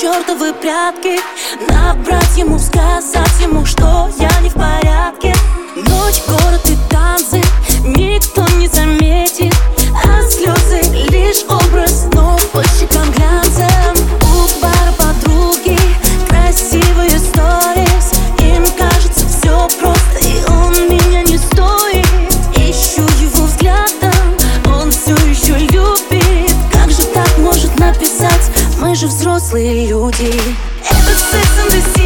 чертовы прятки. Набрать ему, сказать ему, что я не в порядке. Ночь, город и танцы же взрослые люди. Это все сандеси